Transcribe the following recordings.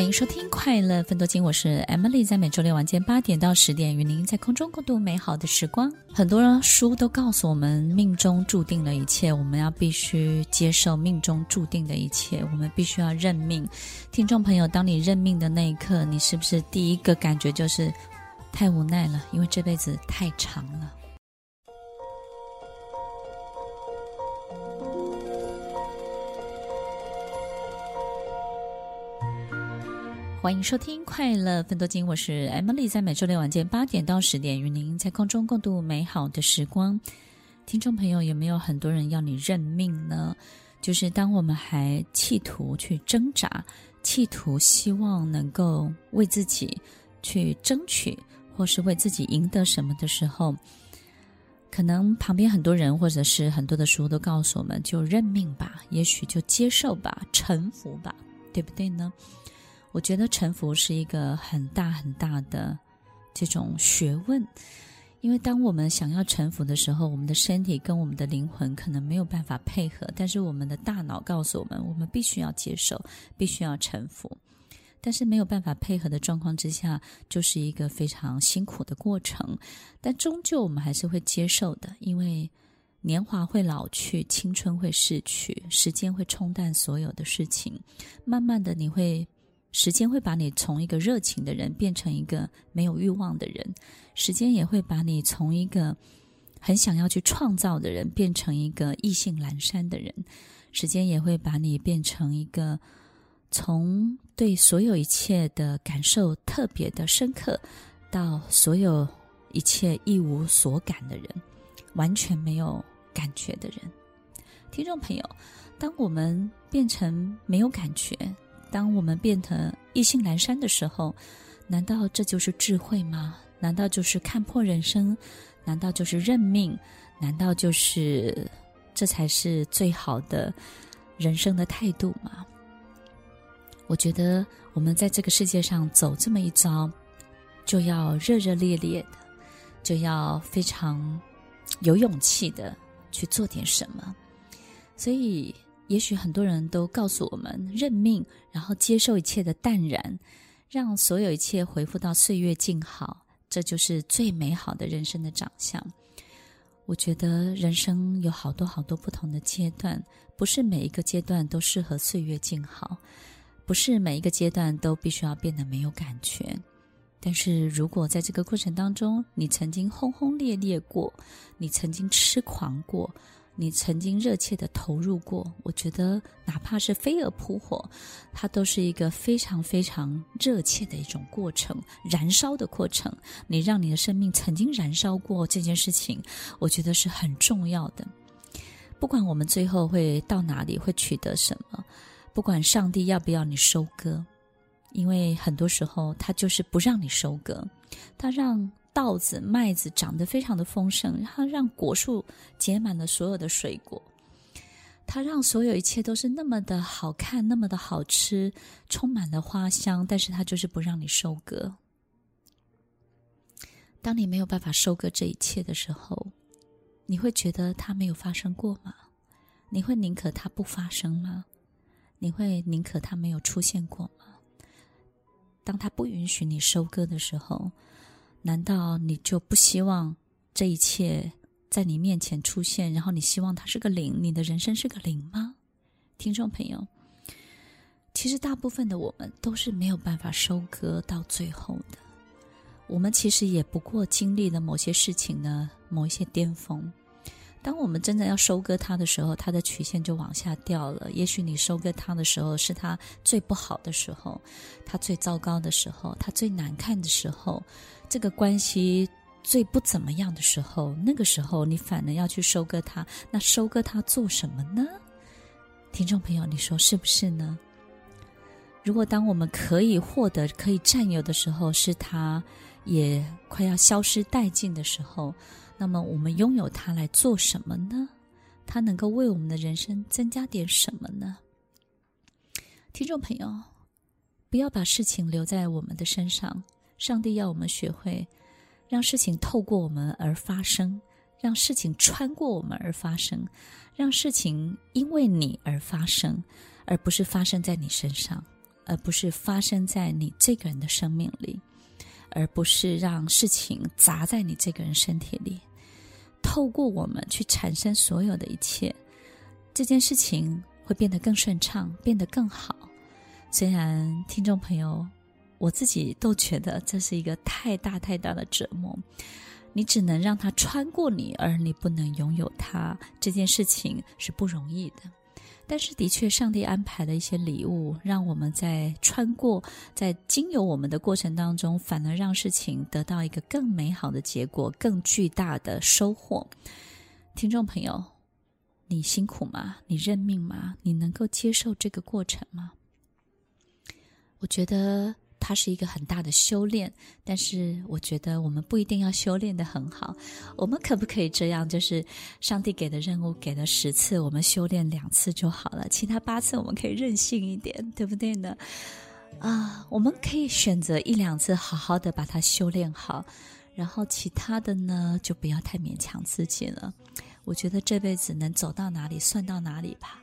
欢迎收听《快乐分多金》，我是 Emily，在每周六晚间八点到十点，与您在空中共度美好的时光。很多书都告诉我们，命中注定了一切，我们要必须接受命中注定的一切，我们必须要认命。听众朋友，当你认命的那一刻，你是不是第一个感觉就是太无奈了？因为这辈子太长了。欢迎收听《快乐分多金》，我是 Emily，在每周六晚间八点到十点，与您在空中共度美好的时光。听众朋友，有没有很多人要你认命呢？就是当我们还企图去挣扎，企图希望能够为自己去争取，或是为自己赢得什么的时候，可能旁边很多人或者是很多的书都告诉我们：就认命吧，也许就接受吧，臣服吧，对不对呢？我觉得臣服是一个很大很大的这种学问，因为当我们想要臣服的时候，我们的身体跟我们的灵魂可能没有办法配合，但是我们的大脑告诉我们，我们必须要接受，必须要臣服。但是没有办法配合的状况之下，就是一个非常辛苦的过程。但终究我们还是会接受的，因为年华会老去，青春会逝去，时间会冲淡所有的事情，慢慢的你会。时间会把你从一个热情的人变成一个没有欲望的人，时间也会把你从一个很想要去创造的人变成一个意兴阑珊的人，时间也会把你变成一个从对所有一切的感受特别的深刻，到所有一切一无所感的人，完全没有感觉的人。听众朋友，当我们变成没有感觉，当我们变得意兴阑珊的时候，难道这就是智慧吗？难道就是看破人生？难道就是认命？难道就是这才是最好的人生的态度吗？我觉得我们在这个世界上走这么一遭，就要热热烈烈的，就要非常有勇气的去做点什么。所以。也许很多人都告诉我们认命，然后接受一切的淡然，让所有一切恢复到岁月静好，这就是最美好的人生的长相。我觉得人生有好多好多不同的阶段，不是每一个阶段都适合岁月静好，不是每一个阶段都必须要变得没有感觉。但是如果在这个过程当中，你曾经轰轰烈烈过，你曾经痴狂过。你曾经热切的投入过，我觉得哪怕是飞蛾扑火，它都是一个非常非常热切的一种过程，燃烧的过程。你让你的生命曾经燃烧过这件事情，我觉得是很重要的。不管我们最后会到哪里，会取得什么，不管上帝要不要你收割，因为很多时候他就是不让你收割，他让。稻子、麦子长得非常的丰盛，它让果树结满了所有的水果，它让所有一切都是那么的好看，那么的好吃，充满了花香。但是它就是不让你收割。当你没有办法收割这一切的时候，你会觉得它没有发生过吗？你会宁可它不发生吗？你会宁可它没有出现过吗？当它不允许你收割的时候，难道你就不希望这一切在你面前出现，然后你希望它是个零，你的人生是个零吗？听众朋友，其实大部分的我们都是没有办法收割到最后的。我们其实也不过经历了某些事情的某一些巅峰。当我们真的要收割它的时候，它的曲线就往下掉了。也许你收割它的时候是它最不好的时候，它最糟糕的时候，它最难看的时候。这个关系最不怎么样的时候，那个时候你反而要去收割它，那收割它做什么呢？听众朋友，你说是不是呢？如果当我们可以获得、可以占有的时候，是它也快要消失殆尽的时候，那么我们拥有它来做什么呢？它能够为我们的人生增加点什么呢？听众朋友，不要把事情留在我们的身上。上帝要我们学会，让事情透过我们而发生，让事情穿过我们而发生，让事情因为你而发生，而不是发生在你身上。而不是发生在你这个人的生命里，而不是让事情砸在你这个人身体里。透过我们去产生所有的一切，这件事情会变得更顺畅，变得更好。虽然听众朋友，我自己都觉得这是一个太大太大的折磨。你只能让它穿过你，而你不能拥有它。这件事情是不容易的。但是，的确，上帝安排了一些礼物，让我们在穿过、在经由我们的过程当中，反而让事情得到一个更美好的结果，更巨大的收获。听众朋友，你辛苦吗？你认命吗？你能够接受这个过程吗？我觉得。它是一个很大的修炼，但是我觉得我们不一定要修炼得很好。我们可不可以这样？就是上帝给的任务给了十次，我们修炼两次就好了，其他八次我们可以任性一点，对不对呢？啊，我们可以选择一两次好好的把它修炼好，然后其他的呢，就不要太勉强自己了。我觉得这辈子能走到哪里算到哪里吧。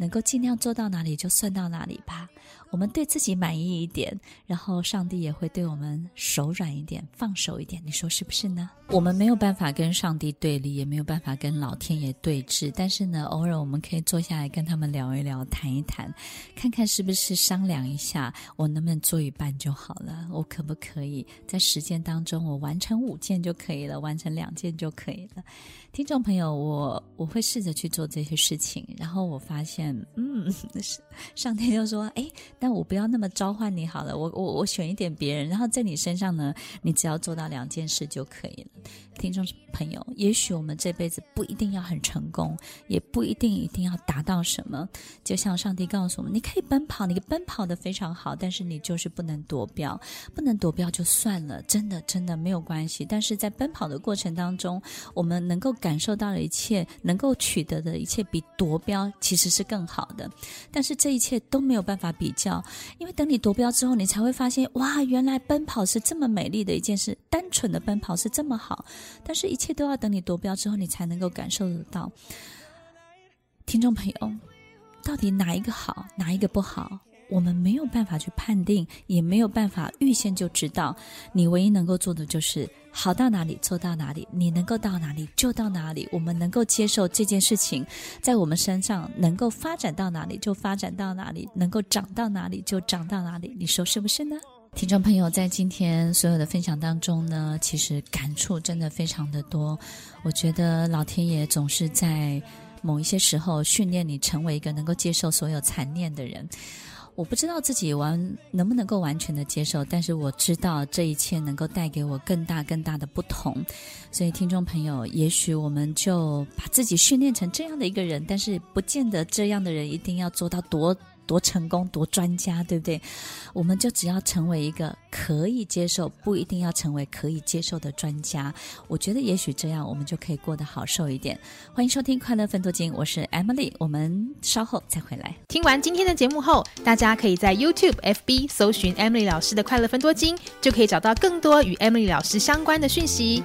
能够尽量做到哪里就算到哪里吧，我们对自己满意一点，然后上帝也会对我们手软一点，放手一点，你说是不是呢？我们没有办法跟上帝对立，也没有办法跟老天爷对峙，但是呢，偶尔我们可以坐下来跟他们聊一聊，谈一谈，看看是不是商量一下，我能不能做一半就好了，我可不可以在时间当中我完成五件就可以了，完成两件就可以了。听众朋友，我我会试着去做这些事情，然后我发现，嗯，上天就说，哎，但我不要那么召唤你好了，我我我选一点别人，然后在你身上呢，你只要做到两件事就可以了。听众朋友，也许我们这辈子不一定要很成功，也不一定一定要达到什么，就像上帝告诉我们，你可以奔跑，你奔跑的非常好，但是你就是不能夺标，不能夺标就算了，真的真的没有关系。但是在奔跑的过程当中，我们能够。感受到的一切能够取得的一切，比夺标其实是更更好的。但是这一切都没有办法比较，因为等你夺标之后，你才会发现，哇，原来奔跑是这么美丽的一件事，单纯的奔跑是这么好。但是，一切都要等你夺标之后，你才能够感受得到。听众朋友，到底哪一个好，哪一个不好？我们没有办法去判定，也没有办法预先就知道。你唯一能够做的就是好到哪里做到哪里，你能够到哪里就到哪里。我们能够接受这件事情在我们身上能够发展到哪里就发展到哪里，能够长到哪里就长到哪里。你说是不是呢？听众朋友，在今天所有的分享当中呢，其实感触真的非常的多。我觉得老天爷总是在某一些时候训练你，成为一个能够接受所有残念的人。我不知道自己完能不能够完全的接受，但是我知道这一切能够带给我更大更大的不同。所以，听众朋友，也许我们就把自己训练成这样的一个人，但是不见得这样的人一定要做到多。多成功，多专家，对不对？我们就只要成为一个可以接受，不一定要成为可以接受的专家。我觉得也许这样，我们就可以过得好受一点。欢迎收听《快乐分多金》，我是 Emily，我们稍后再回来。听完今天的节目后，大家可以在 YouTube、FB 搜寻 Emily 老师的《快乐分多金》，就可以找到更多与 Emily 老师相关的讯息。